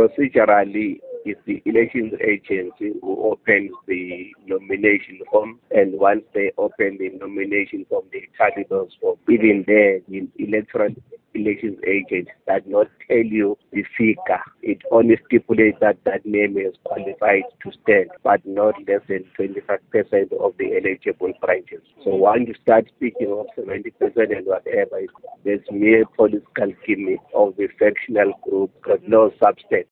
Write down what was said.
procedurally it's the elections agency who opens the nomination form and once they open the nomination form they tally those forms. Even there the electoral elections agent does not tell you the figure. It only stipulates that that name is qualified to stand, but not less than 25% of the eligible branches. So once you start speaking of 70% and whatever, there's mere political gimmick of the factional group, but no substance.